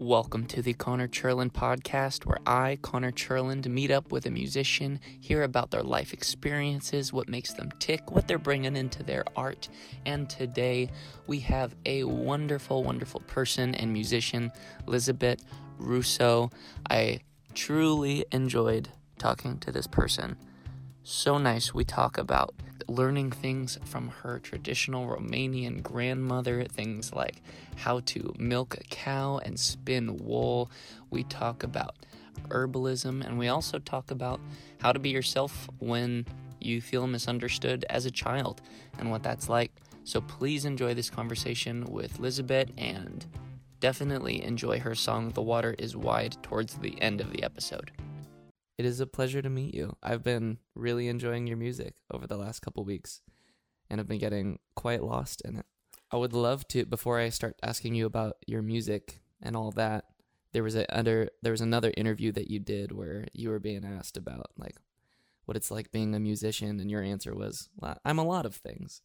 Welcome to the Connor Churland podcast, where I, Connor Churland, meet up with a musician, hear about their life experiences, what makes them tick, what they're bringing into their art. And today we have a wonderful, wonderful person and musician, Lizabett Russo. I truly enjoyed talking to this person. So nice. We talk about learning things from her traditional Romanian grandmother, things like how to milk a cow and spin wool. We talk about herbalism, and we also talk about how to be yourself when you feel misunderstood as a child and what that's like. So please enjoy this conversation with Lizabett and definitely enjoy her song The Water is Wide towards the end of the episode. It is a pleasure to meet you. I've been really enjoying your music over the last couple weeks and I've been getting quite lost in it. I would love to before I start asking you about your music and all that. There was a other there was another interview that you did where you were being asked about like what it's like being a musician and your answer was I'm a lot of things.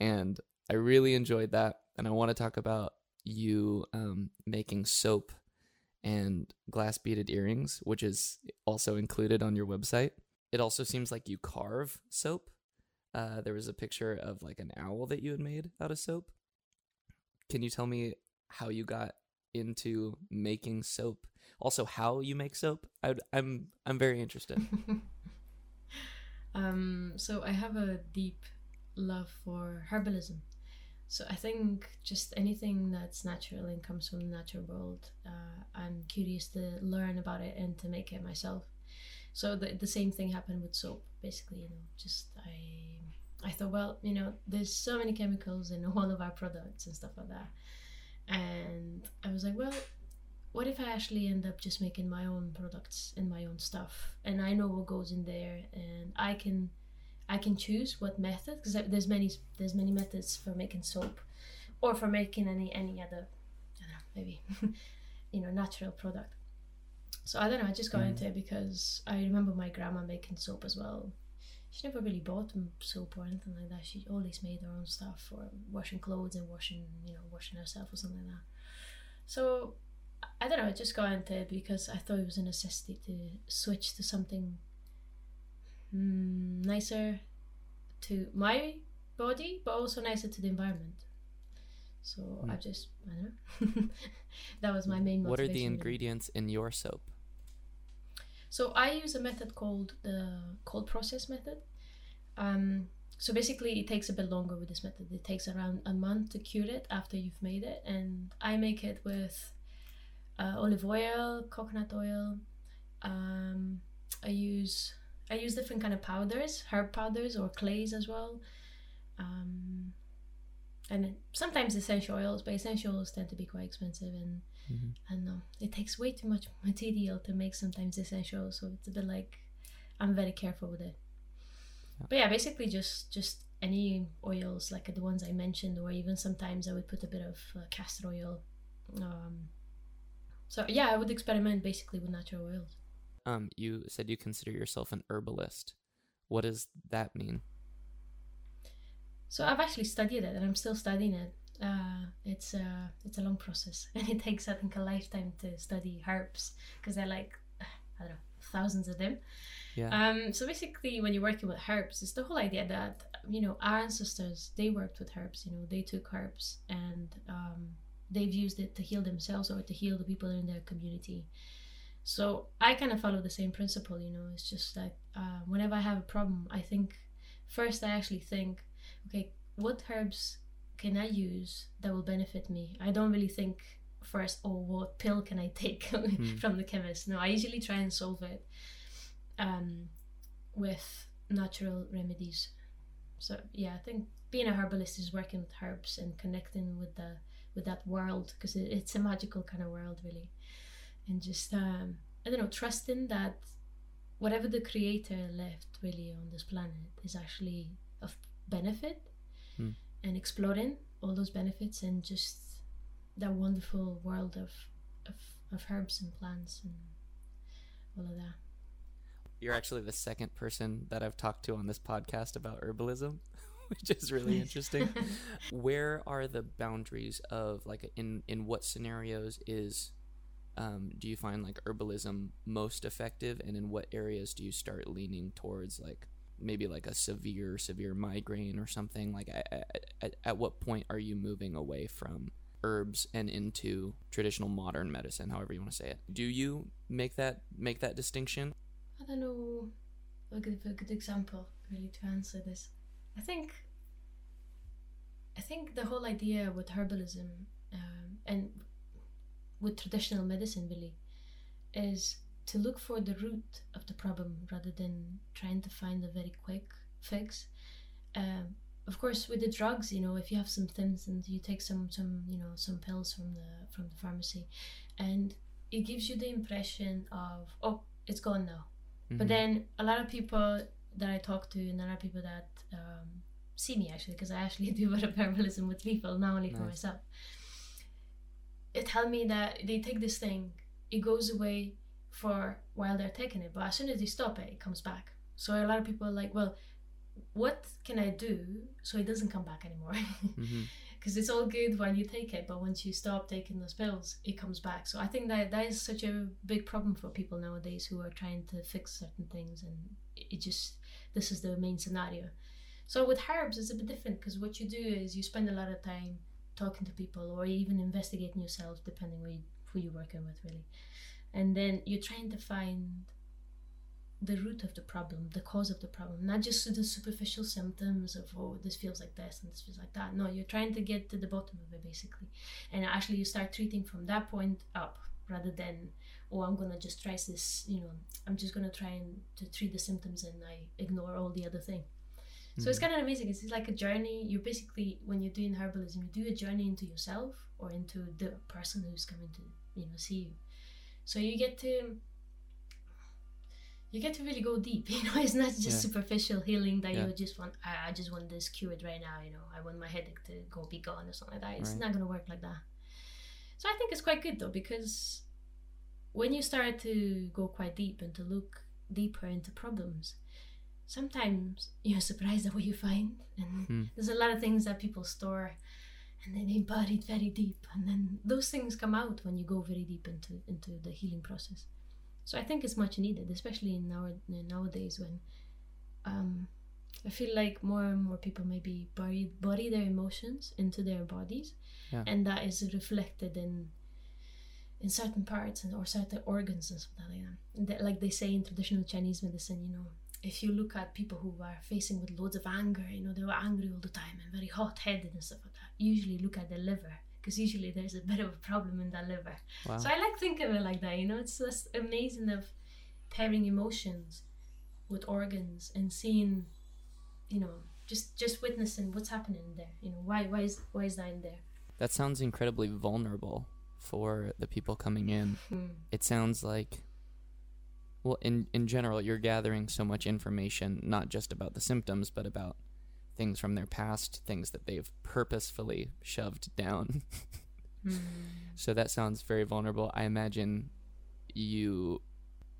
And I really enjoyed that and I want to talk about you um, making soap and glass beaded earrings, which is also included on your website. It also seems like you carve soap. Uh, there was a picture of like an owl that you had made out of soap. Can you tell me how you got into making soap? Also, how you make soap? i I'm I'm very interested. um, so I have a deep love for herbalism. So I think just anything that's natural and comes from the natural world, uh, I'm curious to learn about it and to make it myself. So the the same thing happened with soap. Basically, you know, just I I thought, well, you know, there's so many chemicals in all of our products and stuff like that, and I was like, well, what if I actually end up just making my own products and my own stuff, and I know what goes in there, and I can I can choose what method because there's many there's many methods for making soap, or for making any any other, I don't know, maybe, you know, natural product. So I don't know. I just got mm. into it because I remember my grandma making soap as well. She never really bought soap or anything like that. She always made her own stuff for washing clothes and washing, you know, washing herself or something like that. So I don't know. I just got into it because I thought it was a necessity to switch to something mm, nicer to my body, but also nicer to the environment. So mm. I just I don't know. that was my main. What are the ingredients in your soap? So I use a method called the cold process method. Um, so basically, it takes a bit longer with this method. It takes around a month to cure it after you've made it, and I make it with uh, olive oil, coconut oil. Um, I use I use different kind of powders, herb powders or clays as well. Um, and sometimes essential oils, but essential oils tend to be quite expensive and mm-hmm. I don't know. It takes way too much material to make sometimes essential so it's a bit like I'm very careful with it. Yeah. But yeah, basically just just any oils like the ones I mentioned, or even sometimes I would put a bit of uh, castor oil. Um, so yeah, I would experiment basically with natural oils um, you said you consider yourself an herbalist. What does that mean? So I've actually studied it, and I'm still studying it. Uh, it's a it's a long process, and it takes I think a lifetime to study herbs because they're like I don't know thousands of them. Yeah. Um, so basically, when you're working with herbs, it's the whole idea that you know our ancestors they worked with herbs. You know, they took herbs and um, they've used it to heal themselves or to heal the people in their community. So I kind of follow the same principle, you know. It's just that uh, whenever I have a problem, I think first I actually think, okay, what herbs can I use that will benefit me? I don't really think first, oh, what pill can I take mm. from the chemist? No, I usually try and solve it um, with natural remedies. So yeah, I think being a herbalist is working with herbs and connecting with the with that world because it, it's a magical kind of world, really and just um, I don't know, trusting that whatever the creator left really on this planet is actually of benefit mm. and exploring all those benefits and just that wonderful world of, of, of herbs and plants and all of that. You're actually the second person that I've talked to on this podcast about herbalism, which is really interesting. Where are the boundaries of like in in what scenarios is um, do you find like herbalism most effective, and in what areas do you start leaning towards like maybe like a severe severe migraine or something? Like at, at, at what point are you moving away from herbs and into traditional modern medicine, however you want to say it? Do you make that make that distinction? I don't know. I'll a good example really to answer this. I think I think the whole idea with herbalism um, and with traditional medicine really is to look for the root of the problem rather than trying to find a very quick fix. Um, of course, with the drugs, you know, if you have some symptoms, you take some some you know some pills from the from the pharmacy, and it gives you the impression of oh it's gone now. Mm-hmm. But then a lot of people that I talk to and a lot of people that um, see me actually because I actually do a herbalism with people, not only nice. for myself. It tell me that they take this thing, it goes away for while they're taking it, but as soon as they stop it, it comes back. So a lot of people are like, well, what can I do so it doesn't come back anymore? Because mm-hmm. it's all good while you take it, but once you stop taking those pills, it comes back. So I think that that is such a big problem for people nowadays who are trying to fix certain things, and it just this is the main scenario. So with herbs, it's a bit different because what you do is you spend a lot of time talking to people or even investigating yourself, depending who, you, who you're working with, really. And then you're trying to find the root of the problem, the cause of the problem, not just the superficial symptoms of, oh, this feels like this and this feels like that. No, you're trying to get to the bottom of it, basically. And actually, you start treating from that point up rather than, oh, I'm to just try this, you know, I'm just to try and to treat the symptoms and I ignore all the other thing. So it's hmm. kind of amazing. It's like a journey. You're basically, when you're doing herbalism, you do a journey into yourself or into the person who's coming to, you know, see you. So you get to, you get to really go deep. You know, it's not just yeah. superficial healing that yeah. you just want. I, I just want this cured right now. You know, I want my headache to go be gone or something like that. It's right. not gonna work like that. So I think it's quite good though because when you start to go quite deep and to look deeper into problems sometimes you're surprised at what you find and mm. there's a lot of things that people store and then they buried very deep and then those things come out when you go very deep into into the healing process so i think it's much needed especially in our nowadays when um, i feel like more and more people maybe bury bury their emotions into their bodies yeah. and that is reflected in in certain parts and or certain organs and something like. That like they say in traditional Chinese medicine, you know, if you look at people who are facing with loads of anger, you know, they were angry all the time and very hot headed and stuff like that, usually look at the liver because usually there's a bit of a problem in the liver. Wow. So I like thinking of it like that, you know, it's just amazing of pairing emotions with organs and seeing, you know, just just witnessing what's happening there. You know, why why is why is that in there? That sounds incredibly vulnerable for the people coming in. Hmm. It sounds like well in in general you're gathering so much information not just about the symptoms but about things from their past things that they've purposefully shoved down. Mm. so that sounds very vulnerable. I imagine you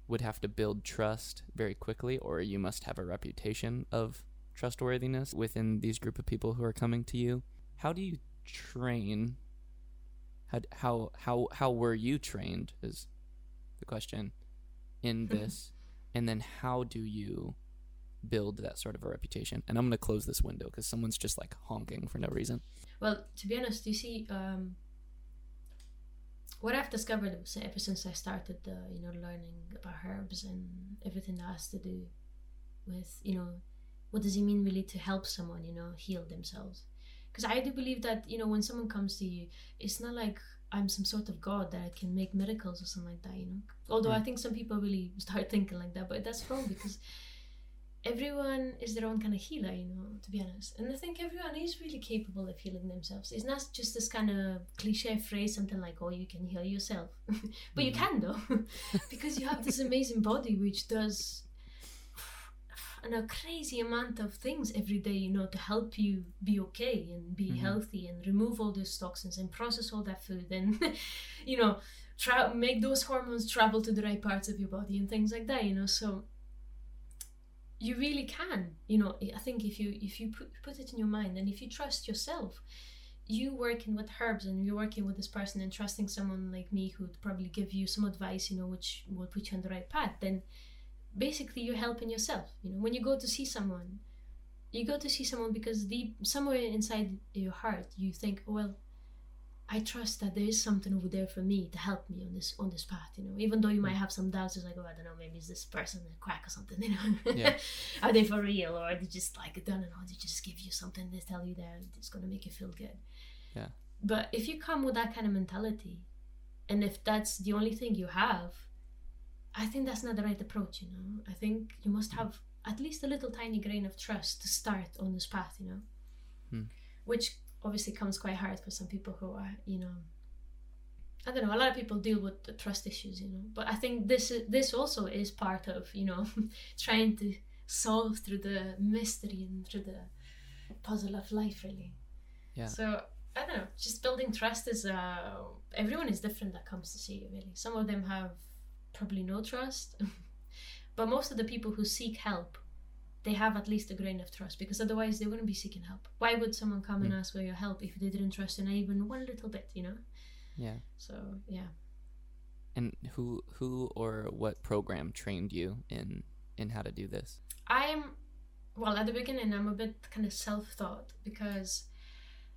would have to build trust very quickly or you must have a reputation of trustworthiness within these group of people who are coming to you. How do you train? How how how, how were you trained is the question in mm-hmm. this and then how do you build that sort of a reputation? And i'm going to close this window because someone's just like honking for no reason. Well to be honest you see um, what i've discovered ever since i started uh, you know learning about herbs and everything that has to do with you know what does it mean really to help someone you know heal themselves? Because i do believe that you know when someone comes to you it's not like I'm some sort of god that I can make miracles or something like that, you know. Although mm. I think some people really start thinking like that, but that's wrong because everyone is their own kind of healer, you know, to be honest. And I think everyone is really capable of healing themselves. It's not just this kind of cliche phrase, something like, oh, you can heal yourself. but mm. you can, though, because you have this amazing body which does and a crazy amount of things every day, you know, to help you be okay and be mm-hmm. healthy and remove all those toxins and process all that food and, you know, try make those hormones travel to the right parts of your body and things like that, you know. So you really can, you know. I think if you if you put put it in your mind and if you trust yourself, you working with herbs and you're working with this person and trusting someone like me who'd probably give you some advice, you know, which will put you on the right path, then basically you're helping yourself. You know, when you go to see someone, you go to see someone because deep somewhere inside your heart you think, well, I trust that there is something over there for me to help me on this on this path, you know. Even though you might mm. have some doubts, it's like, oh, I don't know, maybe it's this person a quack or something, you know. Yeah. are they for real, or are they just like, I don't know, they just give you something, they tell you that it's gonna make you feel good. Yeah. But if you come with that kind of mentality, and if that's the only thing you have, I think that's not the right approach. You know, I think you must mm. have at least a little tiny grain of trust to start on this path. You know, hmm. which obviously comes quite hard for some people who are, you know, I don't know. A lot of people deal with the trust issues, you know. But I think this is, this also is part of you know trying to solve through the mystery and through the puzzle of life, really. Yeah. So I don't know. Just building trust is uh everyone is different that comes to see you. Really, some of them have probably no trust, but most of the people who seek help they have at least a grain of trust because otherwise they wouldn't be seeking help. Why would someone come mm. and ask for your help if they didn't trust in even one little bit, you know? Yeah. So, yeah. And who who or what program trained you in in how to do this? I'm well, at the beginning I'm a bit kind of self-taught because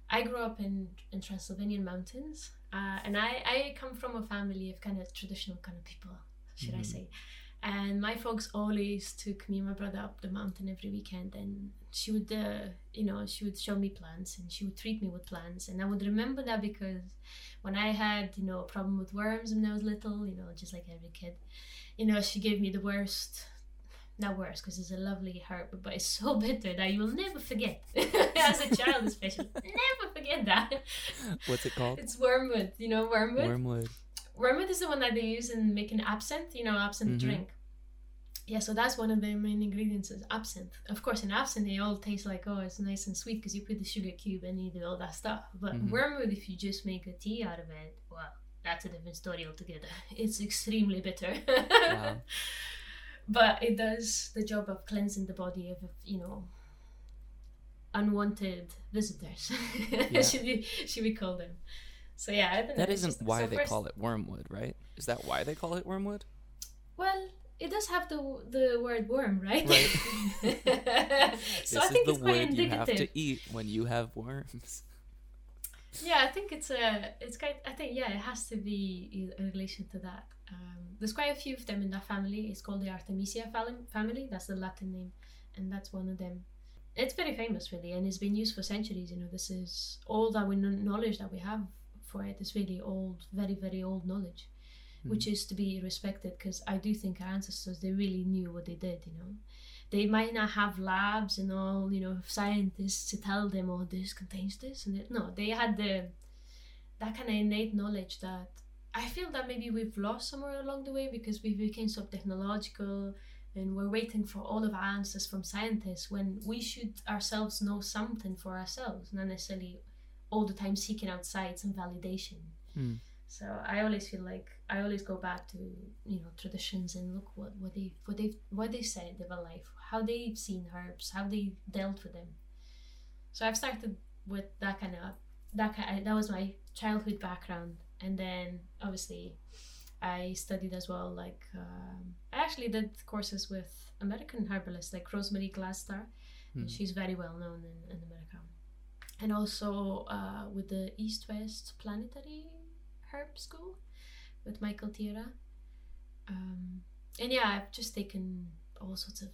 I grew up in in Transylvanian mountains. Uh, and I, I come from a family of kind of traditional kind of people, should mm-hmm. I say. And my folks always took me and my brother up the mountain every weekend and she would uh, you know she would show me plants and she would treat me with plants. And i would remember that because when i had you know a problem with worms when i was little you know just like every kid you know she gave me the worst not worse because it's a lovely herb but it's so bitter that you will never forget. As a child especially. Never forget that. What's it called? It's wormwood you know wormwood? Wormwood wormwood is the one that they use in making absinthe you know absinthe mm-hmm. drink yeah, so that's one of the main ingredients is absinthe. Of course, in absinthe, they all taste like, oh, it's nice and sweet because you put the sugar cube and you do all that stuff. But mm-hmm. wormwood, if you just make a tea out of it, well, that's a different story altogether. It's extremely bitter. wow. But it does the job of cleansing the body of, you know, unwanted visitors. Yeah. should, we, should we call them? So, yeah. That isn't why so they first... call it wormwood, right? Is that why they call it wormwood? Well, it does have the the word worm, right? Right. so this I think is the it's quite indicative. you have to eat when you have worms. Yeah, I think it's a it's quite. I think yeah, it has to be in relation to that. Um, there's quite a few of them in that family. It's called the Artemisia family. That's the Latin name, and that's one of them. It's very famous, really, and it's been used for centuries. You know, this is all that we knowledge that we have for it is really old, very very old knowledge mm-hmm. which is to be respected because I do think our ancestors they really knew what they did. You know, they might not have labs and all you know scientists to tell them, oh, this contains this and it. No, they had the that kind of innate knowledge that I feel that maybe we've lost somewhere along the way because we became so technological and we're waiting for all of our answers from scientists when we should ourselves know something for ourselves, not necessarily all the time seeking outside some validation. Mm. So I always feel like I always go back to you know traditions and look what what they what they what they said about life, how they've seen herbs, how they dealt with them. So I've started with that kind of that kind. Of, that was my childhood background, and then obviously I studied as well. Like um, I actually did courses with American herbalists like Rosemary Gladstar. Mm. She's very well known in, in America, and also uh, with the East West Planetary Herb School with Michael Tierra. Um, and yeah, I've just taken all sorts of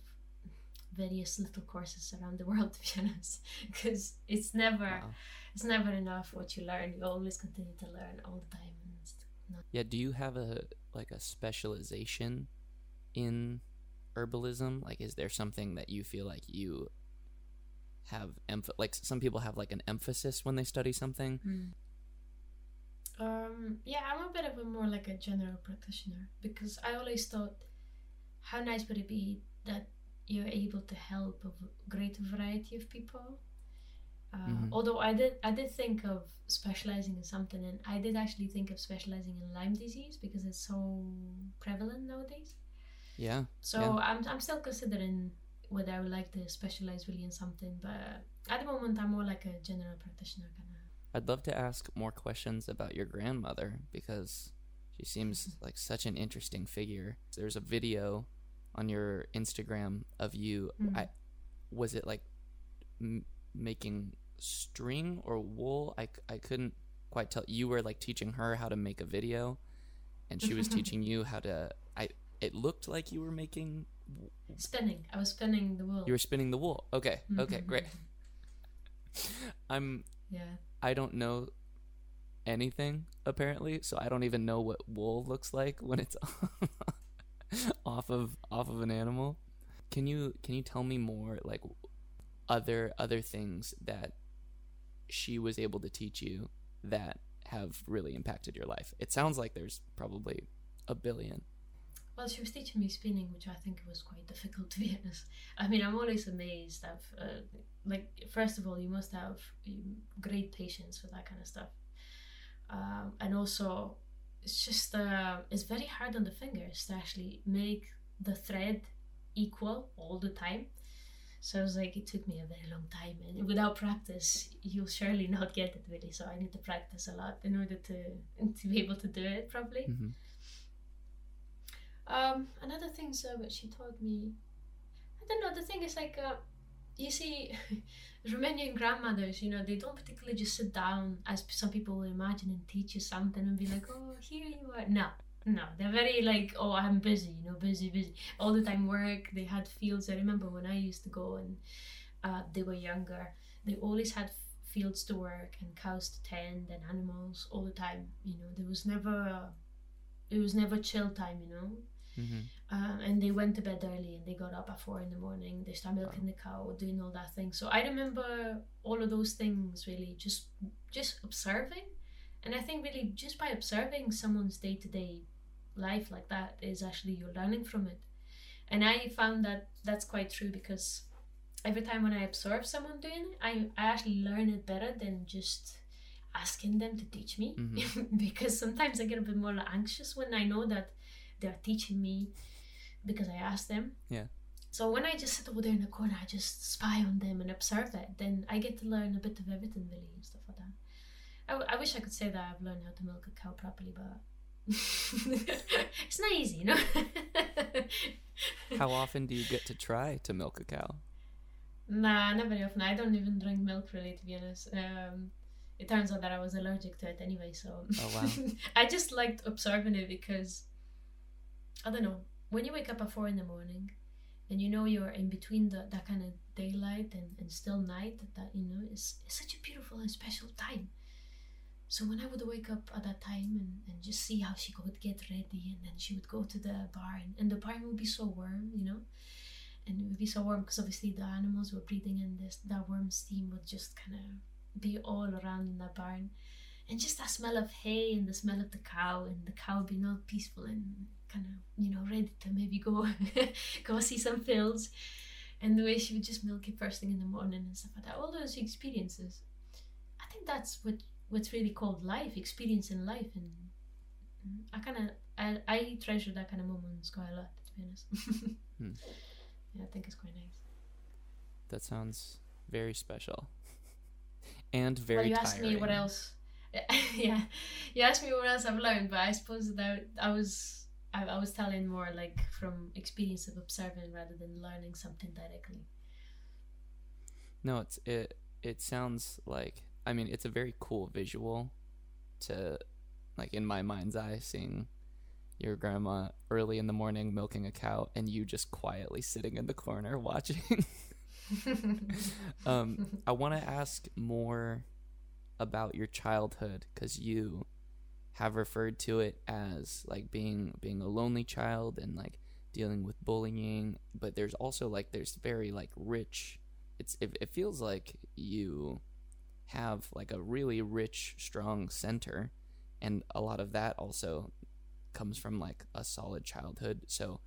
various little courses around the world to be honest because it's never wow. it's never enough what you learn you always continue to learn all the time yeah do you have a like a specialization in herbalism like is there something that you feel like you have emph- like some people have like an emphasis when they study something mm. Um, yeah, I'm a bit of a more like a general practitioner because I always thought, how nice would it be that you're able to help a greater variety of people. Uh, mm-hmm. Although I did, I did think of specializing in something, and I did actually think of specializing in Lyme disease because it's so prevalent nowadays. Yeah. So yeah. I'm, I'm still considering whether I would like to specialize really in something, but at the moment I'm more like a general practitioner kind of I'd love to ask more questions about your grandmother because she seems like such an interesting figure. There's a video on your Instagram of you. Mm-hmm. I was it like m- making string or wool? I, I couldn't quite tell. You were like teaching her how to make a video, and she was teaching you how to. I it looked like you were making spinning. I was spinning the wool. You were spinning the wool. Okay. Mm-hmm. Okay. great. I'm. Yeah. I don't know anything apparently, so I don't even know what wool looks like when it's off of off of an animal. Can you can you tell me more like other other things that she was able to teach you that have really impacted your life? It sounds like there's probably a billion. Well, she was teaching me spinning, which I think was quite difficult to be honest. I mean, I'm always amazed. Of, uh, like, first of all, you must have great patience for that kind of stuff, um, and also, it's just uh, it's very hard on the fingers to actually make the thread equal all the time. So I was like, it took me a very long time, and without practice, you'll surely not get it really. So I need to practice a lot in order to to be able to do it properly. Mm-hmm. Um, another thing so what she taught me, I don't know. The thing is like, uh, you see, Romanian grandmothers, you know, they don't particularly just sit down as some people will imagine and teach you something and be like, oh, here you are. No, no, they're very like, oh, I'm busy, you know, busy, busy, all the time work. They had fields. I remember when I used to go and uh, they were younger. They always had fields to work and cows to tend and animals all the time. You know, there was never, it was never chill time. You know, Mm-hmm. Um, and they went to bed early and they got up at four in the morning. They started milking the cow, doing all that thing. So I remember all of those things really just just observing, and I think really just by observing someone's day to day life like that is actually you're learning from it. And I found that that's quite true because every time when I observe someone doing it, I, I actually learn it better than just asking them to teach me mm-hmm. because sometimes I get a bit more anxious when I know that they're teaching me because I asked them. Yeah. So when I just sit over there in the corner, I just spy on them and observe it. Then I get to learn a bit of everything, really, and stuff like that. I, w- I wish I could say that I've learned how to milk a cow properly, but it's not easy, you know. how often do you get to try to milk a cow? Nah, not very often. I don't even drink milk, really, to be honest. Um, it turns out that I was allergic to it anyway, so. Oh wow. I just liked observing it because I don't know, when you wake up at four in the morning and you know you're in between the, that kind of daylight and, and still night, that, you know, it's, it's such a beautiful and special time. So when I would wake up at that time and, and just see how she would get ready and then she would go to the barn and the barn would be so warm, you know, and it would be so warm because obviously the animals were breathing in this, that warm steam would just kind of be all around in the barn. And just that smell of hay and the smell of the cow and the cow being all peaceful and kind of you know ready to maybe go go see some fields and the way she would just milk it first thing in the morning and stuff like that all those experiences i think that's what what's really called life experience in life and i kind of I, I treasure that kind of moments quite a lot to be honest hmm. yeah i think it's quite nice that sounds very special and very well, you tiring. asked me what else yeah you asked me what else i've learned but i suppose that i was I, I was telling more like from experience of observing rather than learning something directly. No, it's it it sounds like I mean it's a very cool visual to like in my mind's eye seeing your grandma early in the morning milking a cow and you just quietly sitting in the corner watching. um, I want to ask more about your childhood because you have referred to it as like being being a lonely child and like dealing with bullying but there's also like there's very like rich it's it, it feels like you have like a really rich strong center and a lot of that also comes from like a solid childhood so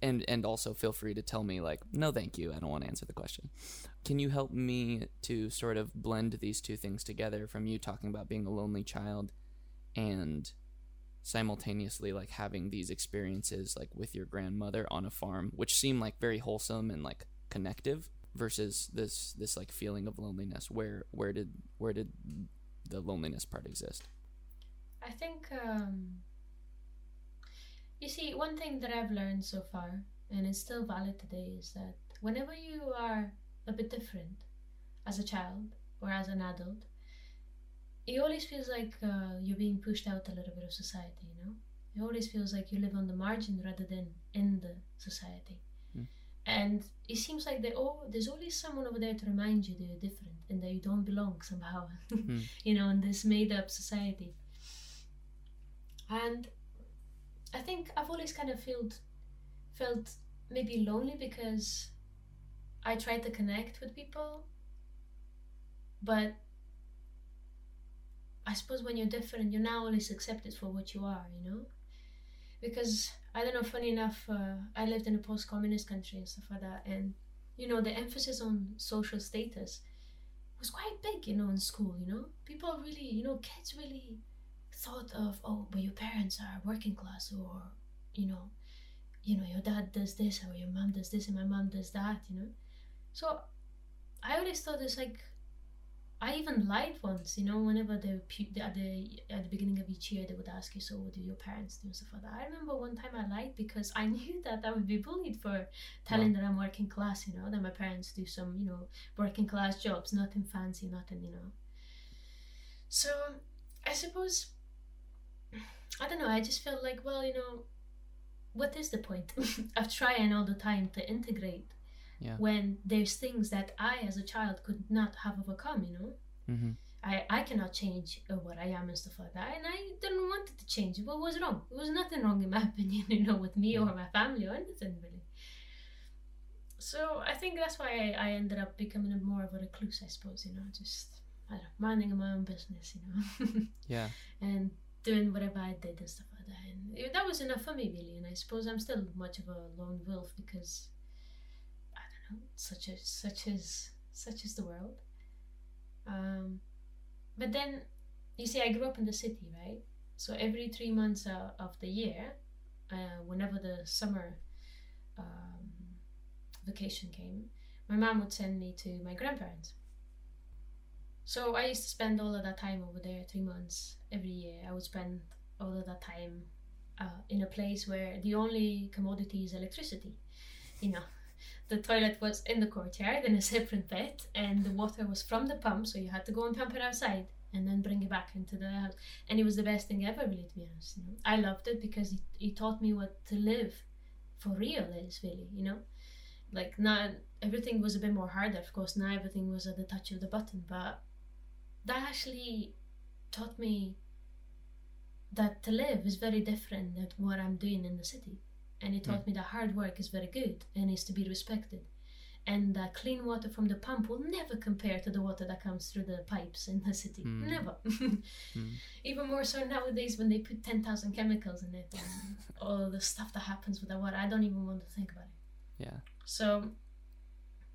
and and also feel free to tell me like no thank you i don't want to answer the question. Can you help me to sort of blend these two things together from you talking about being a lonely child and simultaneously like having these experiences like with your grandmother on a farm which seem like very wholesome and like connective versus this this like feeling of loneliness. Where where did where did the loneliness part exist? I think um you see one thing that i've learned so far and it's still valid today is that whenever you are a bit different as a child or as an adult it always feels like uh, you're being pushed out a little bit of society you know it always feels like you live on the margin rather than in the society mm. and it seems like oh, there's always someone over there to remind you that you're different and that you don't belong somehow mm. you know in this made up society and i think i've always kind of felt felt maybe lonely because i tried to connect with people but I suppose when you're different, you're now always accepted for what you are, you know? Because, I don't know, funny enough, uh, I lived in a post communist country and stuff like that, and, you know, the emphasis on social status was quite big, you know, in school, you know? People really, you know, kids really thought of, oh, but your parents are working class, or, you know, you know, your dad does this, or your mom does this, and my mom does that, you know? So, I always thought it's like, I even lied once, you know, whenever they at the at the beginning of each year they would ask you, so what do your parents do and stuff like that. I remember one time I lied because I knew that I would be bullied for telling that I'm working class, you know, that my parents do some, you know, working class jobs, nothing fancy, nothing, you know. So I suppose I don't know, I just felt like, well, you know, what is the point of trying all the time to integrate yeah. when there's things that I, as a child, could not have overcome. You know, mm-hmm. I I cannot change uh, what I am and stuff like that, and I didn't want it to change. What was wrong? There was nothing wrong in my opinion. You know, with me yeah. or my family or anything really. So I think that's why I, I ended up becoming a more of a recluse. I suppose you know, just I don't know, minding my own business. You know. yeah. And doing whatever I did and stuff like that. And that was enough for me, really. And I suppose I'm still much of a lone wolf because such as such as such as the world. Um, but then, you see, I grew up in the city, right? So every three months uh, of the year, uh, whenever the summer um, vacation came, my mom would send me to my grandparents. So I used to spend all of that time over there, three months every year. I would spend all of that time uh, in a place where the only commodity is electricity. You know, the toilet was in the courtyard in a separate bed, and the water was from the pump, so you had to go and pump it outside and then bring it back into the house. And it was the best thing ever, really, to be honest. You know? I loved it because it, it taught me what to live for real is, really, you know? Like, now everything was a bit more harder, of course, now everything was at the touch of the button, but that actually taught me that to live is very different than what I'm doing in the city and he taught mm. me that hard work is very good and is to be respected and that clean water from the pump will never compare to the water that comes through the pipes in the city mm. never mm. even more so nowadays when they put 10,000 chemicals in it and all the stuff that happens with the water i don't even want to think about it yeah so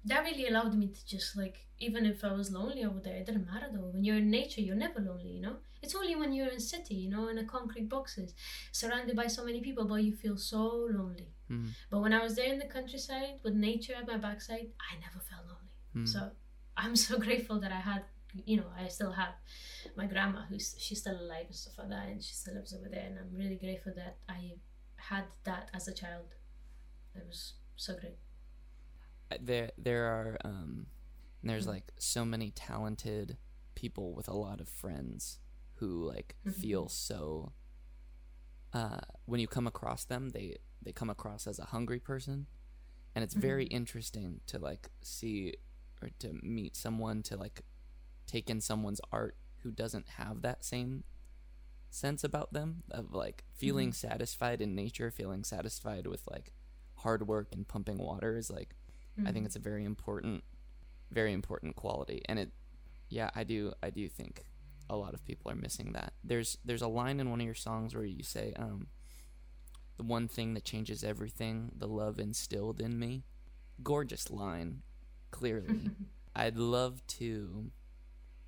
that really allowed me to just like even if I was lonely over there, it didn't matter though. When you're in nature, you're never lonely, you know. It's only when you're in city, you know, in a concrete boxes, surrounded by so many people, but you feel so lonely. Mm. But when I was there in the countryside with nature at my backside, I never felt lonely. Mm. So I'm so grateful that I had, you know, I still have my grandma who's she's still alive and stuff like that, and she still lives over there, and I'm really grateful that I had that as a child. It was so great there there are um, there's mm-hmm. like so many talented people with a lot of friends who like mm-hmm. feel so uh, when you come across them they they come across as a hungry person and it's mm-hmm. very interesting to like see or to meet someone to like take in someone's art who doesn't have that same sense about them of like feeling mm-hmm. satisfied in nature feeling satisfied with like hard work and pumping water is like Mm-hmm. I think mm-hmm. it's a very important, very important quality. And it, yeah, I do, I do think a lot of people are missing that. There's, there's a line in one of your songs where you say, um, the one thing that changes everything, the love instilled in me. Gorgeous line, clearly. I'd love to,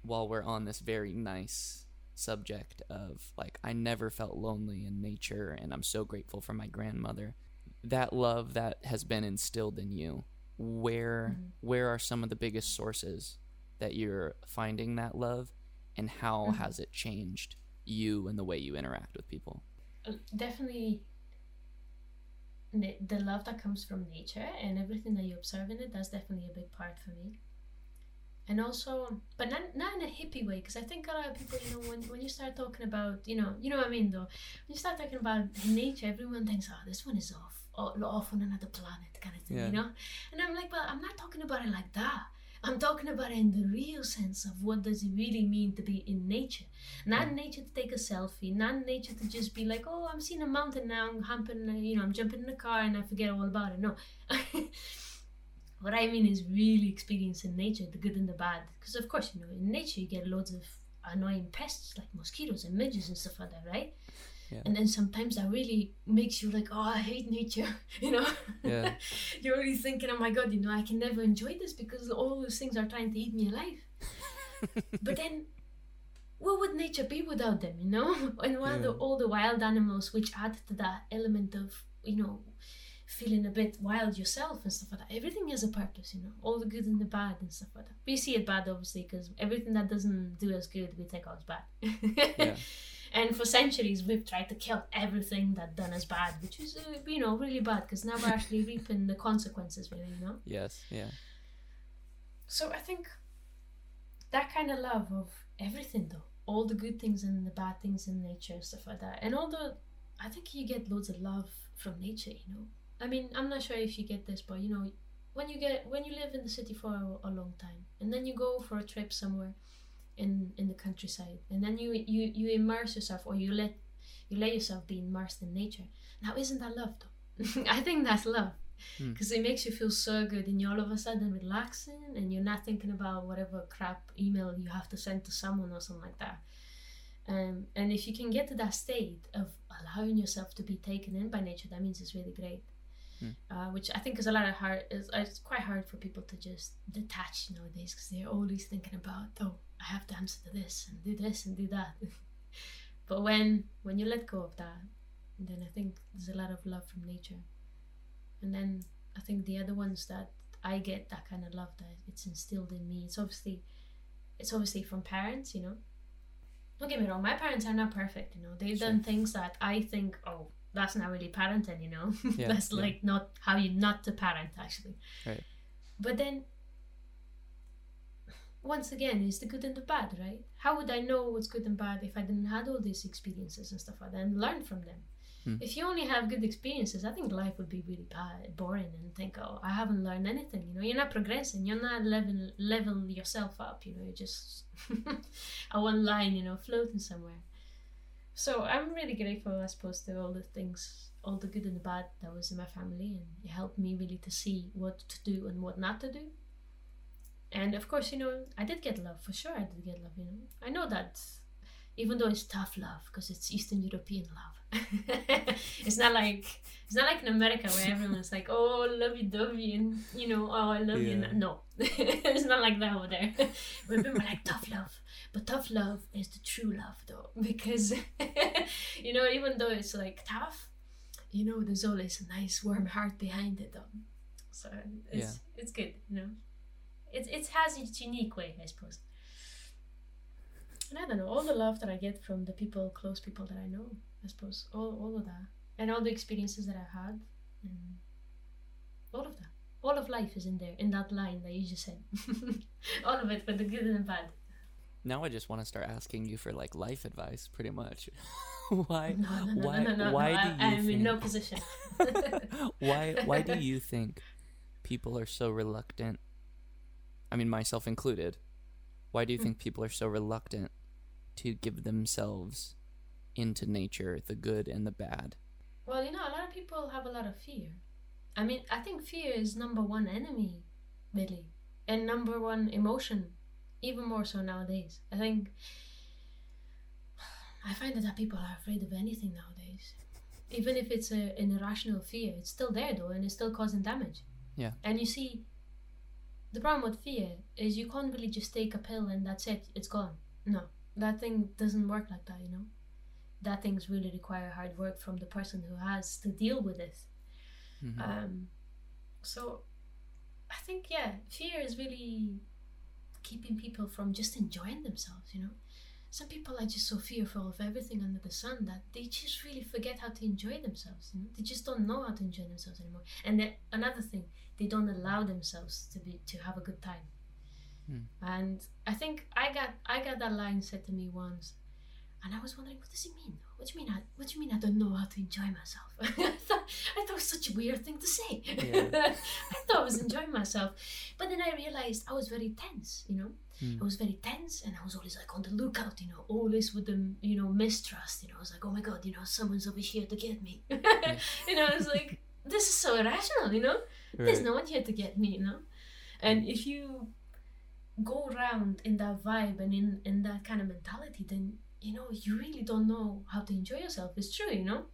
while we're on this very nice subject of like, I never felt lonely in nature and I'm so grateful for my grandmother. That love that has been instilled in you, where mm-hmm. where are some of the biggest sources that you're finding that love and how mm-hmm. has it changed you and the way you interact with people? Uh, definitely the love that comes from nature and everything that you observe in it that's definitely a big part for me and also but not, not in a hippie way because i think a lot of people you know when, when you start talking about you know you know what i mean though when you start talking about nature everyone thinks oh this one is off off on another planet kind of thing yeah. you know and i'm like well i'm not talking about it like that I'm talking about it in the real sense of what does it really mean to be in nature. Not in nature to take a selfie, not in nature to just be like, oh, I'm seeing a mountain now, I'm humping, you know, I'm jumping in a car and I forget all about it. No. what I mean is really experiencing nature, the good and the bad. Because of course, you know, in nature you get loads of annoying pests like mosquitoes and midges and stuff like that, right? Yeah. And then sometimes that really makes you like, oh, I hate nature, you know? Yeah. You're really thinking, oh my God, you know, I can never enjoy this because all those things are trying to eat me alive. but then, what would nature be without them, you know? And one yeah. the, all the wild animals which add to that element of, you know, feeling a bit wild yourself and stuff like that. Everything has a purpose, you know, all the good and the bad and stuff like that. We see it bad, obviously, because everything that doesn't do us good, we think, oh, it's bad. yeah. And for centuries, we've tried to kill everything that done us bad, which is, uh, you know, really bad because now we're actually reaping the consequences, really, you know? Yes, yeah. So I think that kind of love of everything, though, all the good things and the bad things in nature, stuff like that. And although I think you get loads of love from nature, you know? I mean, I'm not sure if you get this, but you know, when you get when you live in the city for a, a long time and then you go for a trip somewhere in in the countryside and then you you you immerse yourself or you let you let yourself be immersed in nature now isn't that love though i think that's love because hmm. mm. it makes you feel so good and you're all of a sudden relaxing and you're not thinking about whatever crap email you have to send to someone or something like that um, and if you can get to that state of allowing yourself to be taken in by nature that means it's really great Mm. Uh, which I think is a lot of hard. It's, it's quite hard for people to just detach nowadays because they're always thinking about, oh, I have to answer to this and do this and do that. but when when you let go of that, then I think there's a lot of love from nature. And then I think the other ones that I get that kind of love that it's instilled in me. It's obviously it's obviously from parents, you know. Don't get me wrong, my parents are not perfect, you know. They've sure. done things that I think, oh, that's not really parenting, you know. Yeah, that's yeah. like not how you not to parent actually. Right. But then once again, it's the good and the bad, right? How would I know what's good and bad if I didn't had all these experiences and stuff like that and learn from them? Hmm. If you only have good experiences, I think life would be really bad, boring and think, oh, I haven't learned anything. You know, you're not progressing. You're not level level yourself up. You know, you're just a one line. You know, floating somewhere. So I'm really grateful, I suppose, to all the things, all the good and the bad that was in my family, and it helped me really to see what to do and what not to do. And of course you know i did get love for sure i did get love you know. I know that even though it's tough love because it's eastern european love. It's not like it's not like in america where everyone's like oh lovey-dovey and you know oh i love yeah. you no. It's not like that over there. We're more like tough love. But tough love is the true love though because you know even though it's like tough you know there's always a nice warm heart behind it though. So it's yeah. it's good you know. It, it has its unique way, I suppose. And I don't know, all the love that I get from the people, close people that I know, I suppose, all, all of that. And all the experiences that I've had, and all of that. All of life is in there, in that line that you just said. all of it, for the good and the bad. Now I just want to start asking you for like life advice, pretty much. why? No, no, no, why? No, no, why do you? I, am think... in no position. why? Why do you think people are so reluctant I mean, myself included, why do you hmm. think people are so reluctant to give themselves into nature, the good and the bad? Well, you know, a lot of people have a lot of fear. I mean, I think fear is number one enemy, really, and number one emotion, even more so nowadays. I think I find that people are afraid of anything nowadays. Even if it's a, an irrational fear, it's still there though, and it's still causing damage. Yeah. And you see, the problem with fear is you can't really just take a pill and that's it, it's gone. No, that thing doesn't work like that, you know? That things really require hard work from the person who has to deal with it. Mm-hmm. Um, so I think, yeah, fear is really keeping people from just enjoying themselves you know some people are just so fearful of everything under the sun that they just really forget how to enjoy themselves you know they just don't know how to enjoy themselves anymore and then another thing they don't allow themselves to be to have a good time mm. and i think i got i got that line said to me once and I was wondering, what does it mean? What do you mean? I, what do you mean I don't know how to enjoy myself? I thought I thought it was such a weird thing to say. Yeah. I thought I was enjoying myself, but then I realized I was very tense. You know, mm. I was very tense, and I was always like on the lookout. You know, always with the you know mistrust. You know, I was like, oh my god, you know, someone's over here to get me. Yeah. you know, I was like, this is so irrational. You know, right. there's no one here to get me. You know, and if you go around in that vibe and in in that kind of mentality, then you know, you really don't know how to enjoy yourself. It's true, you know.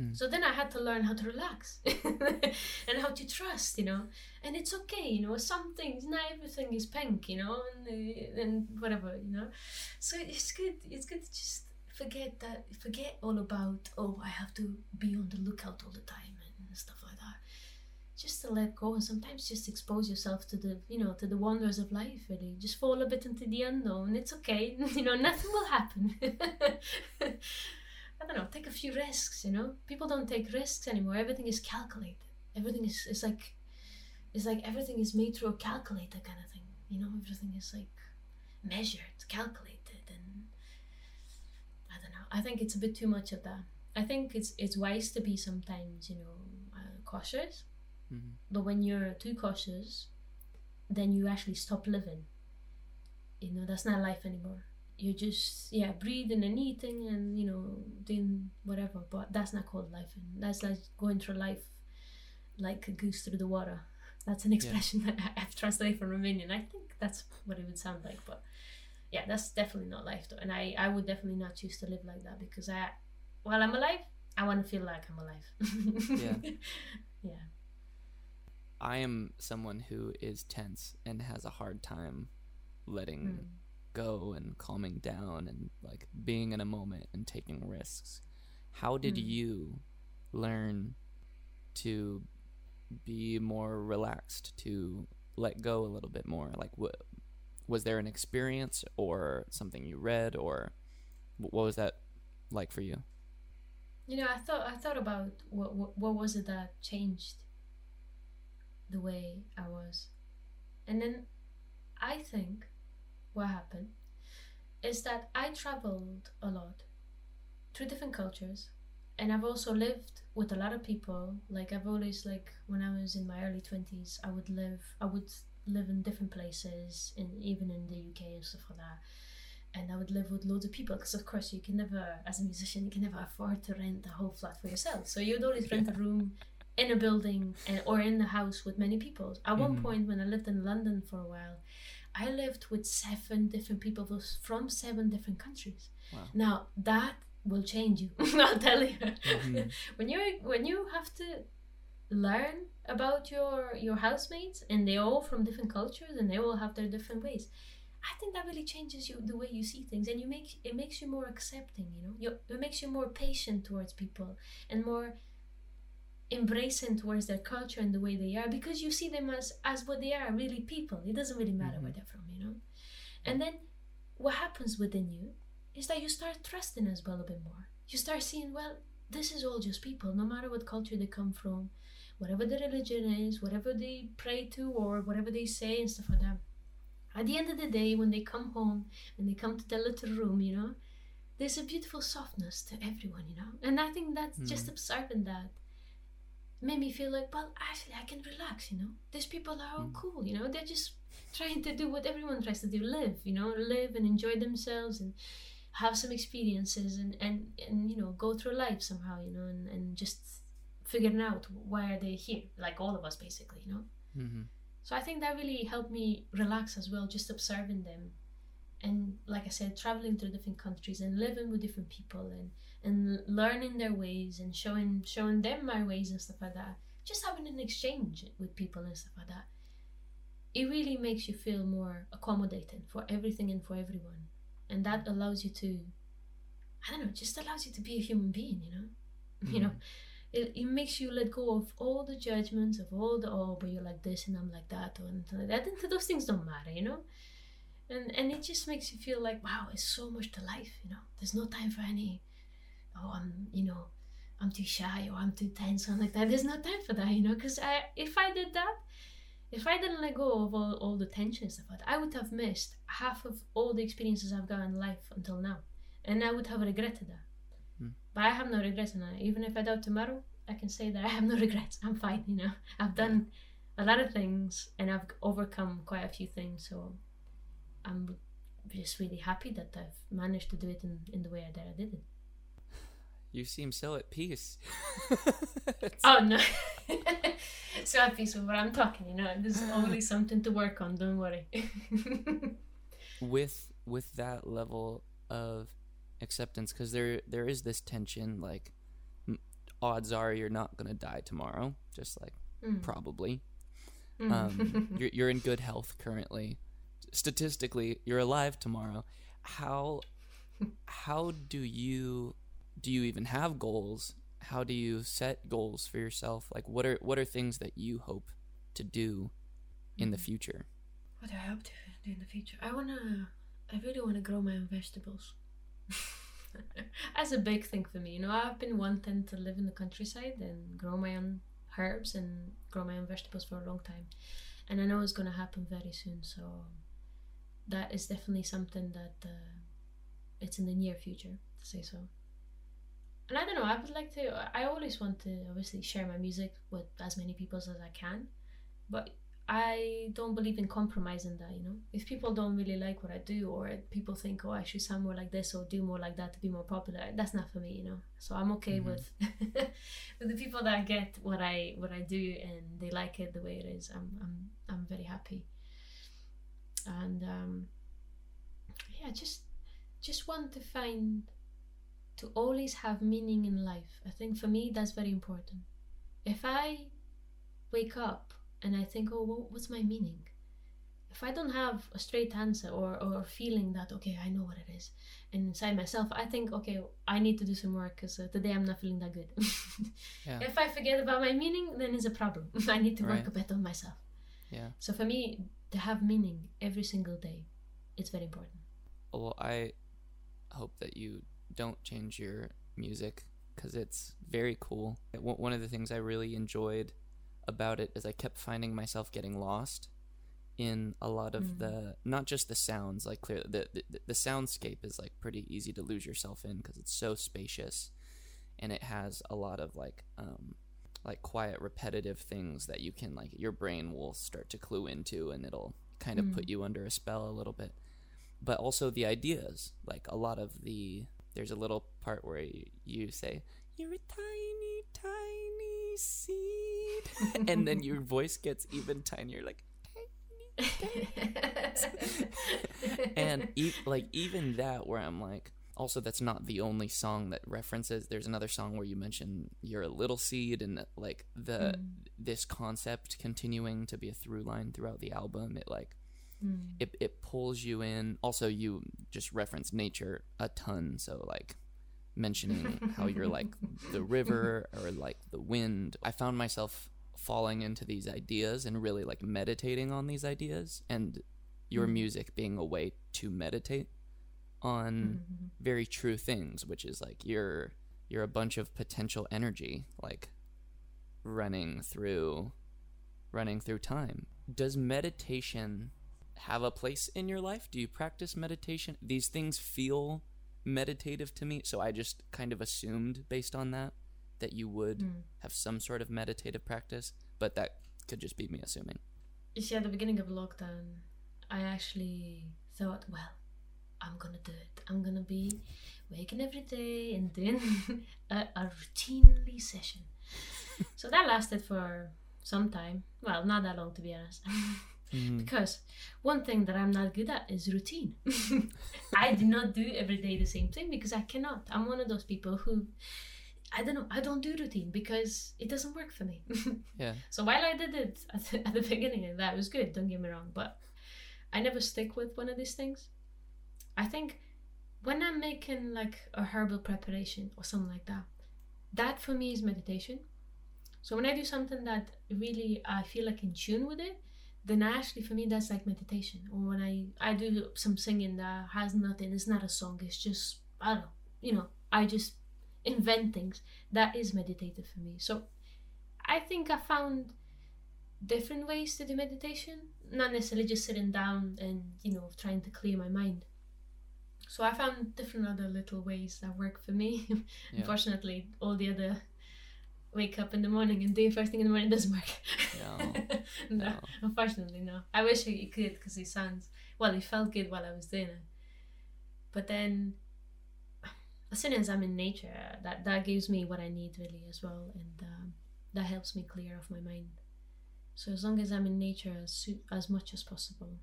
Mm. So then I had to learn how to relax and how to trust, you know. And it's okay, you know. Some things, not everything is pink, you know, and uh, and whatever, you know. So it's good. It's good to just forget that, forget all about. Oh, I have to be on the lookout all the time and stuff like that just to let go and sometimes just expose yourself to the you know to the wonders of life really. Just fall a bit into the unknown. It's okay. You know nothing will happen. I don't know. Take a few risks you know. People don't take risks anymore. Everything is calculated. Everything is is like it's like everything is made through a calculator kind of thing. You know everything is like measured calculated and i don't know. I think it's a bit too much of that. I think it's it's wise to be sometimes you know uh, cautious Mm-hmm. But when you're too cautious, then you actually stop living. You know, that's not life anymore. You're just, yeah, breathing and eating and, you know, doing whatever, but that's not called life. And that's like going through life like a goose through the water. That's an expression yeah. that I've translated from Romanian. I think that's what it would sound like, but yeah, that's definitely not life though. And I, I would definitely not choose to live like that because I, while I'm alive, I want to feel like I'm alive. yeah. Yeah. I am someone who is tense and has a hard time letting mm. go and calming down and like being in a moment and taking risks. How did mm. you learn to be more relaxed, to let go a little bit more? Like, what was there an experience or something you read, or what was that like for you? You know, I thought I thought about what what, what was it that changed the way I was. And then I think what happened is that I traveled a lot through different cultures and I've also lived with a lot of people. Like I've always like when I was in my early twenties, I would live I would live in different places and even in the UK and stuff like that. And I would live with loads of people because, of course, you can never, as a musician, you can never afford to rent a whole flat for yourself. So you'd always rent a room in a building and, or in the house with many people. At mm-hmm. one point, when I lived in London for a while, I lived with seven different people from seven different countries. Wow. Now that will change you. I'll tell you. Mm-hmm. when you when you have to learn about your your housemates and they all from different cultures and they all have their different ways. I think that really changes you the way you see things, and you make it makes you more accepting. You know, you, it makes you more patient towards people and more embracing towards their culture and the way they are because you see them as as what they are really people. It doesn't really matter mm-hmm. where they're from you know? And then what happens within you is that you start trusting as well a bit more. You start seeing well this is all just people no matter what culture they come from whatever the religion is whatever they pray to or whatever they say and stuff like that. At the end of the day when they come home and they come to their little room you know there's a beautiful softness to everyone you know? And i think that's mm. just observing that made me feel like, well, actually, I can relax, you know. These people are all mm. cool, you know. They're just trying to do what everyone tries to do live, you know, live and enjoy themselves and have some experiences and, and, and you know, go through life somehow, you know, and, and just figuring out why are they here, like all of us, basically, you know. Mm-hmm. So I think that really helped me relax as well, just observing them. And like I said, traveling through different countries and living with different people and and learning their ways and showing showing them my ways and stuff like that. Just having an exchange with people and stuff like that. It really makes you feel more accommodating for everything and for everyone. And that allows you to i don't know just allows you to be a human being you know? Mm-hmm. you know? It, it makes you let go of all the judgments of all the oh but you're like this and i'm like that or anything like that. And those things don't matter you know and and it just makes you feel like wow it's so much to life you know? There's no time for any oh i'm you know i'm too shy or i'm too tense or like that. There's no time for that you know? Because i if i did that if i didn't let go of all, all the tension stuff i would have missed half of all the experiences i've got in life until now. And i would have regretted that. Hmm. but i have no regrets now even if i die tomorrow i can say that i have no regrets. I'm fine you know? I've done a lot of things and i've overcome quite a few things so I'm just really happy that I've managed to do it in, in the way that I did it. You seem so at peace. oh no, so at peace with what I'm talking. You know, there's always something to work on. Don't worry. with with that level of acceptance, because there there is this tension. Like, odds are you're not gonna die tomorrow. Just like mm. probably. Mm. Um, you're you're in good health currently statistically you're alive tomorrow. How how do you do you even have goals? How do you set goals for yourself? Like what are what are things that you hope to do in the mm. future? What do i hope to do in the future? I want to i really want to grow my own vegetables. That's a big thing for me you know? I've been wanting to live in the countryside and grow my own herbs and grow my own vegetables for a long time. And i know it's going to happen very soon so that is definitely something that uh, it's in the near future to say so. And i don't know i would like to i always want to obviously share my music with as many people as i can but i don't believe in compromising that you know? If people don't really like what i do or people think oh i should sound more like this or do more like that to be more popular that's not for me you know? So i'm okay mm-hmm. with with the people that get what i what i do and they like it the way it is i'm i'm, I'm very happy and um, yeah just just want to find to always have meaning in life. I think for me that's very important. If i wake up and i think oh well, what's my meaning? If i don't have a straight answer or or feeling that okay i know what it is and inside myself i think okay i need to do some work because uh, today i'm not feeling that good. Yeah. if i forget about my meaning then it's a problem. I need to right. work a bit on myself. Yeah. So for me to have meaning every single day. It's very important. Well, I hope that you don't change your music because it's very cool. One of the things I really enjoyed about it is I kept finding myself getting lost in a lot of mm. the not just the sounds like clear the, the the soundscape is like pretty easy to lose yourself in because it's so spacious and it has a lot of like um like quiet repetitive things that you can like your brain will start to clue into and it'll kind of mm. put you under a spell a little bit but also the ideas like a lot of the there's a little part where you, you say you're a tiny tiny seed and then your voice gets even tinier like tiny, tiny. and e- like even that where i'm like also that's not the only song that references there's another song where you mention you're a little seed and like the mm. this concept continuing to be a through line throughout the album it like mm. it, it pulls you in also you just reference nature a ton so like mentioning how you're like the river or like the wind i found myself falling into these ideas and really like meditating on these ideas and your mm. music being a way to meditate on mm-hmm. very true things, which is like you're you're a bunch of potential energy like running through running through time. Does meditation have a place in your life? Do you practice meditation? These things feel meditative to me, so I just kind of assumed based on that that you would mm. have some sort of meditative practice, but that could just be me assuming. You see, at the beginning of lockdown, I actually thought, well, I'm gonna do it. I'm gonna be waking every day and doing a, a routinely session. so that lasted for some time. Well, not that long to be honest. Mm-hmm. Because one thing that I'm not good at is routine. I do not do every day the same thing because I cannot. I'm one of those people who I don't know. I don't do routine because it doesn't work for me. yeah. So while I did it at the, at the beginning, that was good. Don't get me wrong, but I never stick with one of these things. I think when I'm making like a herbal preparation or something like that, that for me is meditation. So when I do something that really I feel like in tune with it, then actually for me that's like meditation. Or when I I do some singing that has nothing, it's not a song. It's just I don't know, you know, I just invent things. That is meditative for me. So I think I found different ways to do meditation, not necessarily just sitting down and you know trying to clear my mind. So I found different other little ways that work for me. Yeah. Unfortunately, all the other wake up in the morning and do first thing in the morning doesn't work. No, no, no. unfortunately, no. I wish it could because it sounds well. It felt good while I was doing it, but then as soon as I'm in nature, that that gives me what I need really as well, and um, that helps me clear off my mind. So as long as I'm in nature as as much as possible,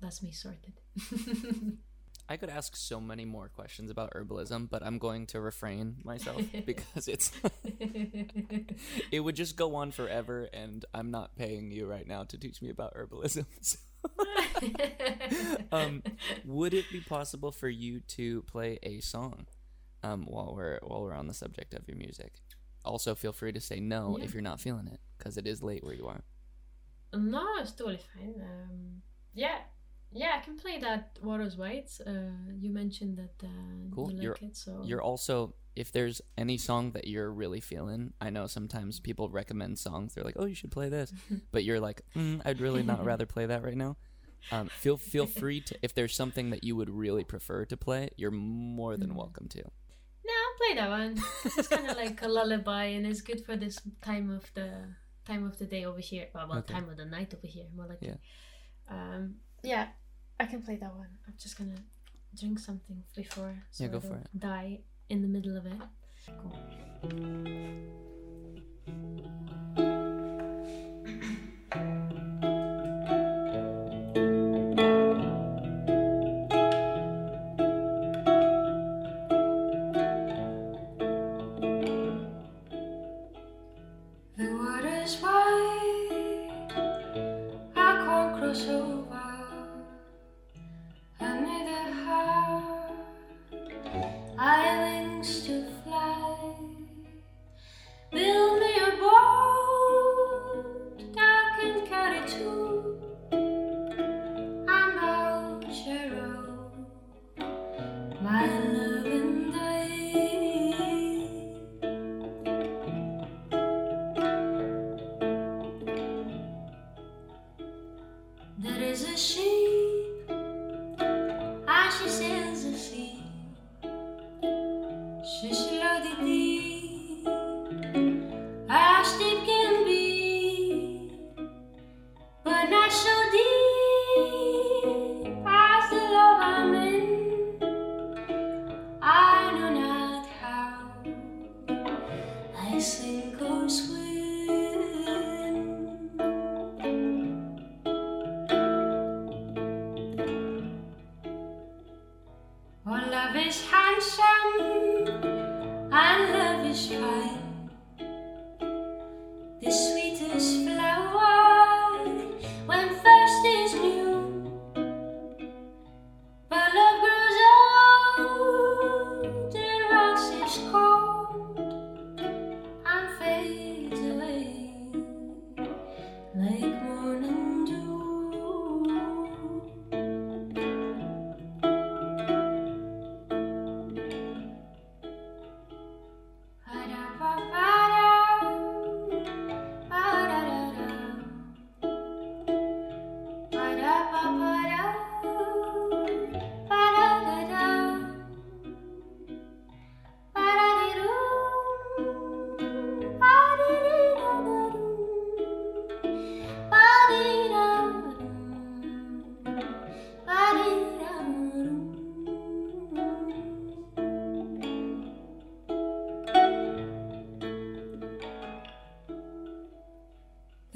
that's me sorted. I could ask so many more questions about herbalism, but I'm going to refrain myself because it's it would just go on forever and I'm not paying you right now to teach me about herbalism. So. um, would it be possible for you to play a song um, while we're while we're on the subject of your music? Also, feel free to say no yeah. if you're not feeling it because it is late where you are. No, it's totally fine. Um, yeah, yeah, I can play that Water's Wide. Uh, you mentioned that uh, cool. you like you're, it, so you're also if there's any song that you're really feeling. I know sometimes people recommend songs. They're like, "Oh, you should play this," but you're like, mm, "I'd really not rather play that right now." Um, feel feel free to if there's something that you would really prefer to play, you're more than mm. welcome to. No, I'll play that one. it's kind of like a lullaby, and it's good for this time of the time of the day over here. Well, well okay. time of the night over here, more like. Yeah. Um, yeah, I can play that one. I'm just gonna drink something before. So yeah, go for it. Die in the middle of it. Cool.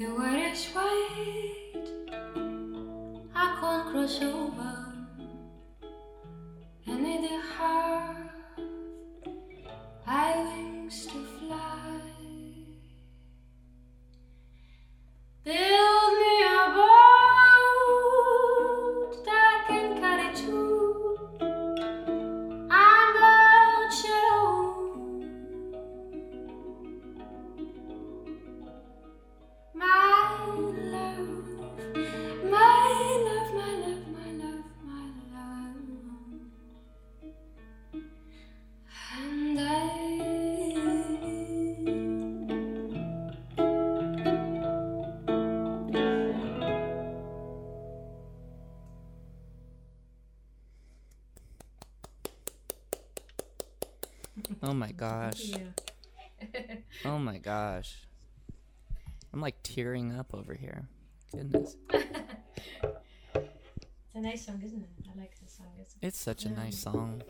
Your world is wide, I can't cross over. Goodness. It's a nice song, isn't it? I like this song. It's, it's such a nice song.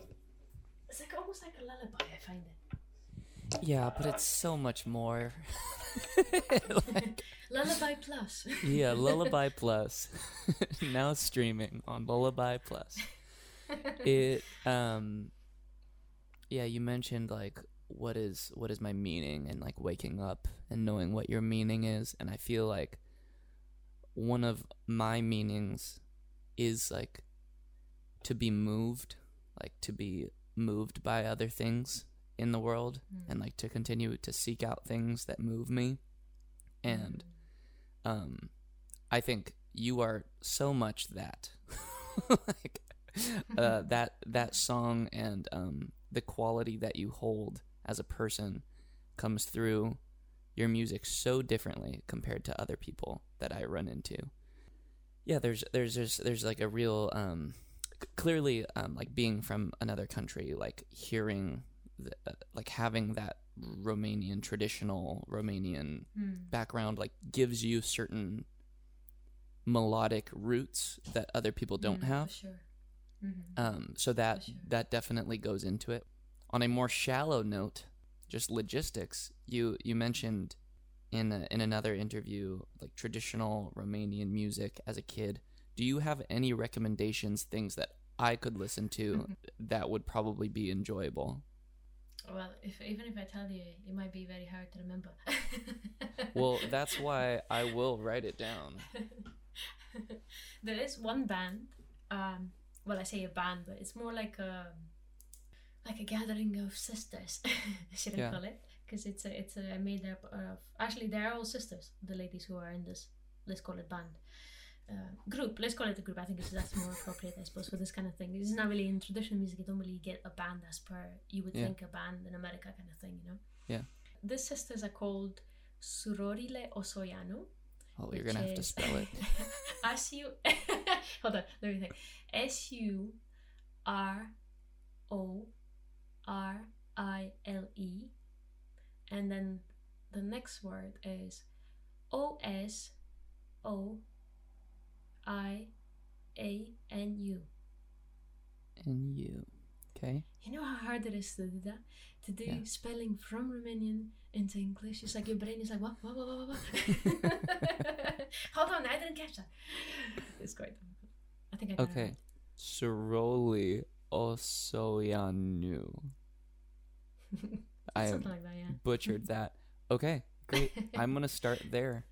It's like almost like a lullaby. I find it. Yeah, but it's so much more. like, lullaby Plus. yeah, Lullaby Plus. now streaming on Lullaby Plus. It um yeah, you mentioned like what is what is my meaning and like waking up and knowing what your meaning is and I feel like one of my meanings is like to be moved, like to be moved by other things in the world mm. and like to continue to seek out things that move me. And mm. um I think you are so much that. like uh, that that song and um the quality that you hold as a person comes through your music so differently compared to other people that I run into yeah, there's there's there's there's like a real um, clearly um, like being from another country, like hearing the, uh, like having that Romanian traditional Romanian mm. background like gives you certain melodic roots that other people don't mm, have. Sure. Mm-hmm. Um, so that sure. that definitely goes into it. On a more shallow note, just logistics. You you mentioned in a, in another interview like traditional Romanian music as a kid. Do you have any recommendations, things that I could listen to mm-hmm. that would probably be enjoyable? Well, if even if I tell you, it might be very hard to remember. well, that's why I will write it down. there is one band. Um, well, I say a band, but it's more like a like a gathering of sisters. Should I yeah. call it? because it's a it's a made up of actually they're all sisters the ladies who are in this let's call it band uh, group let's call it a group i think it's, that's more appropriate i suppose for this kind of thing it's not really in traditional music you don't really get a band as per you would yeah. think a band in america kind of thing you know yeah these sisters are called surorile osoianu oh you're gonna have to spell it s u hold on let me think s u r o r i l e and then the next word is O S O I A N U. N U. Okay. You know how hard it is to do that? To do yeah. spelling from Romanian into English. It's like your brain is like, what, what, what, what, what? Hold on, I didn't catch that. It's quite difficult. I think I got Okay. Suroli Osoianu. I like that, yeah. butchered that. Okay, great. I'm gonna start there.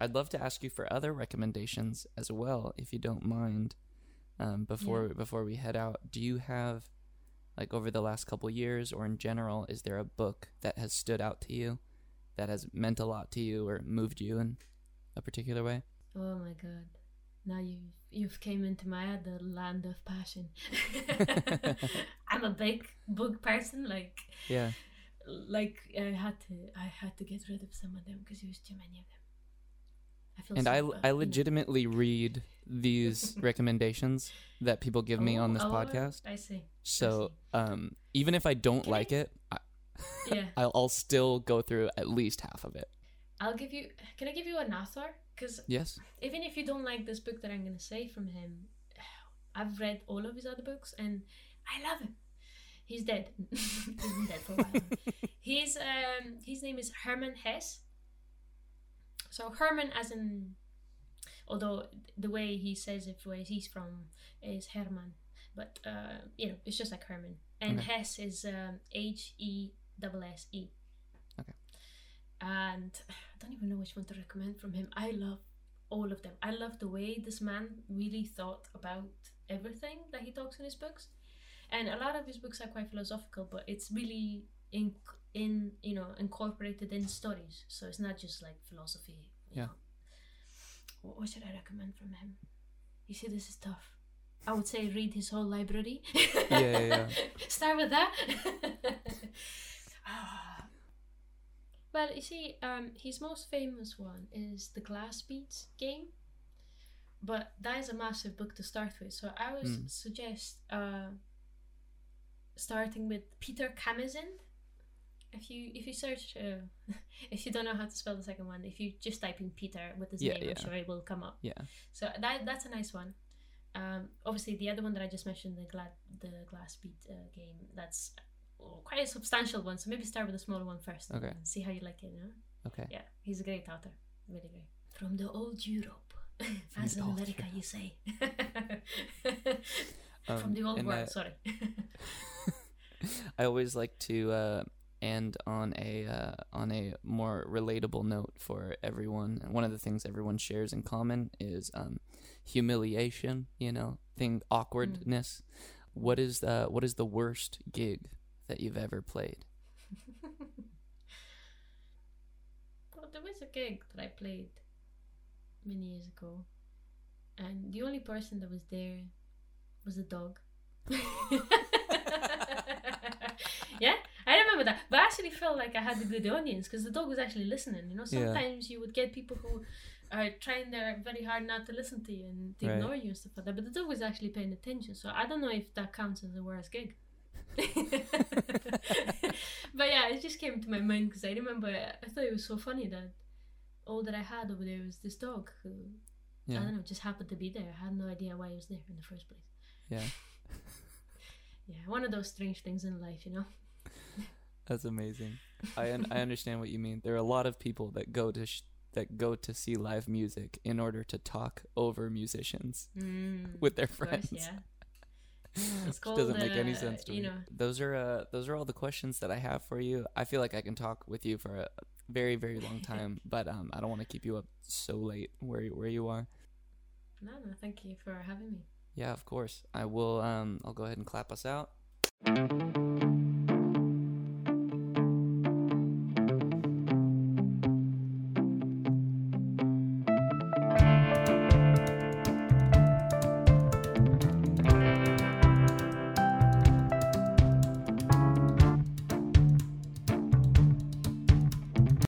I'd love to ask you for other recommendations as well, if you don't mind. Um, before yeah. before we head out, do you have, like, over the last couple years or in general, is there a book that has stood out to you, that has meant a lot to you or moved you in a particular way? Oh my god! Now you've you've came into my other land of passion. I'm a big book person, like yeah like I had to I had to get rid of some of them because there was too many of them. I feel and so I I legitimately read these recommendations that people give oh, me on this oh, podcast. I see. So I see. um even if I don't can like I, it, I, yeah, I'll, I'll still go through at least half of it. I'll give you. Can I give you an author? Because yes, even if you don't like this book that I'm gonna say from him, I've read all of his other books and I love him. He's dead. He's been dead for a while. His um his name is Hermann Hesse. So Herman, as in, although the way he says it, where he's from, is Herman, but uh, you know it's just like Herman. And okay. Hesse is um, H E S S E. And I don't even know which one to recommend from him. I love all of them. I love the way this man really thought about everything that he talks in his books. And a lot of his books are quite philosophical but it's really in in you know incorporated in stories. So it's not just like philosophy yeah. what, what, should i recommend from him? You see this is tough. I would say read his whole library. Yeah, yeah, yeah. start with that ah, well you see um, his most famous one is the glass beads game but that is a massive book to start with so i would mm. suggest uh, starting with Peter Camenzind. if you if you search uh, if you don't know how to spell the second one, if you just type in Peter with his Yeah, name, yeah. I'm sure it will come up. Yeah. So that that's a nice one. Um, obviously, the other one that I just mentioned, the glad the glass bead uh, game, that's quite a substantial one. So maybe start with the smaller one first. Okay. And see how you like it. You know? Okay. Yeah, he's a great author. Really great. From the old Europe, From as in America, Europe. you say. Um, From the old world. I- Sorry. I always like to uh, end on a uh, on a more relatable note for everyone. One of the things everyone shares in common is um, humiliation. You know, thing awkwardness. What is the what is the worst gig that you've ever played? well, there was a gig that I played many years ago, and the only person that was there was a dog. yeah, I remember that. But I actually felt like I had a good audience because the dog was actually listening. You know, Yeah. sometimes you would get people who are trying their very hard not to listen to you and to Right. ignore you and stuff like that. But the dog was actually paying attention. So I don't know if that counts as a worst gig. but yeah, it just came to my mind because I remember I thought it was so funny that all that I had over there was this dog who I don't know just happened to be there. I had no idea why he was there in the first place. yeah, Yeah, one of those strange things in life, you know. that's amazing. I un- I understand what you mean. There are a lot of people that go to sh- that go to see live music in order to talk over musicians Mm, with their of course, friends. yeah. Which doesn't make any uh, sense to you me. know. Those are uh, those are all the questions that I have for you. I feel like I can talk with you for a very very long time, but um, I don't want to keep you up so late where you- where you are. No, no, thank you for having me. Yeah, of course. I will. Um, I'll go ahead and clap us out.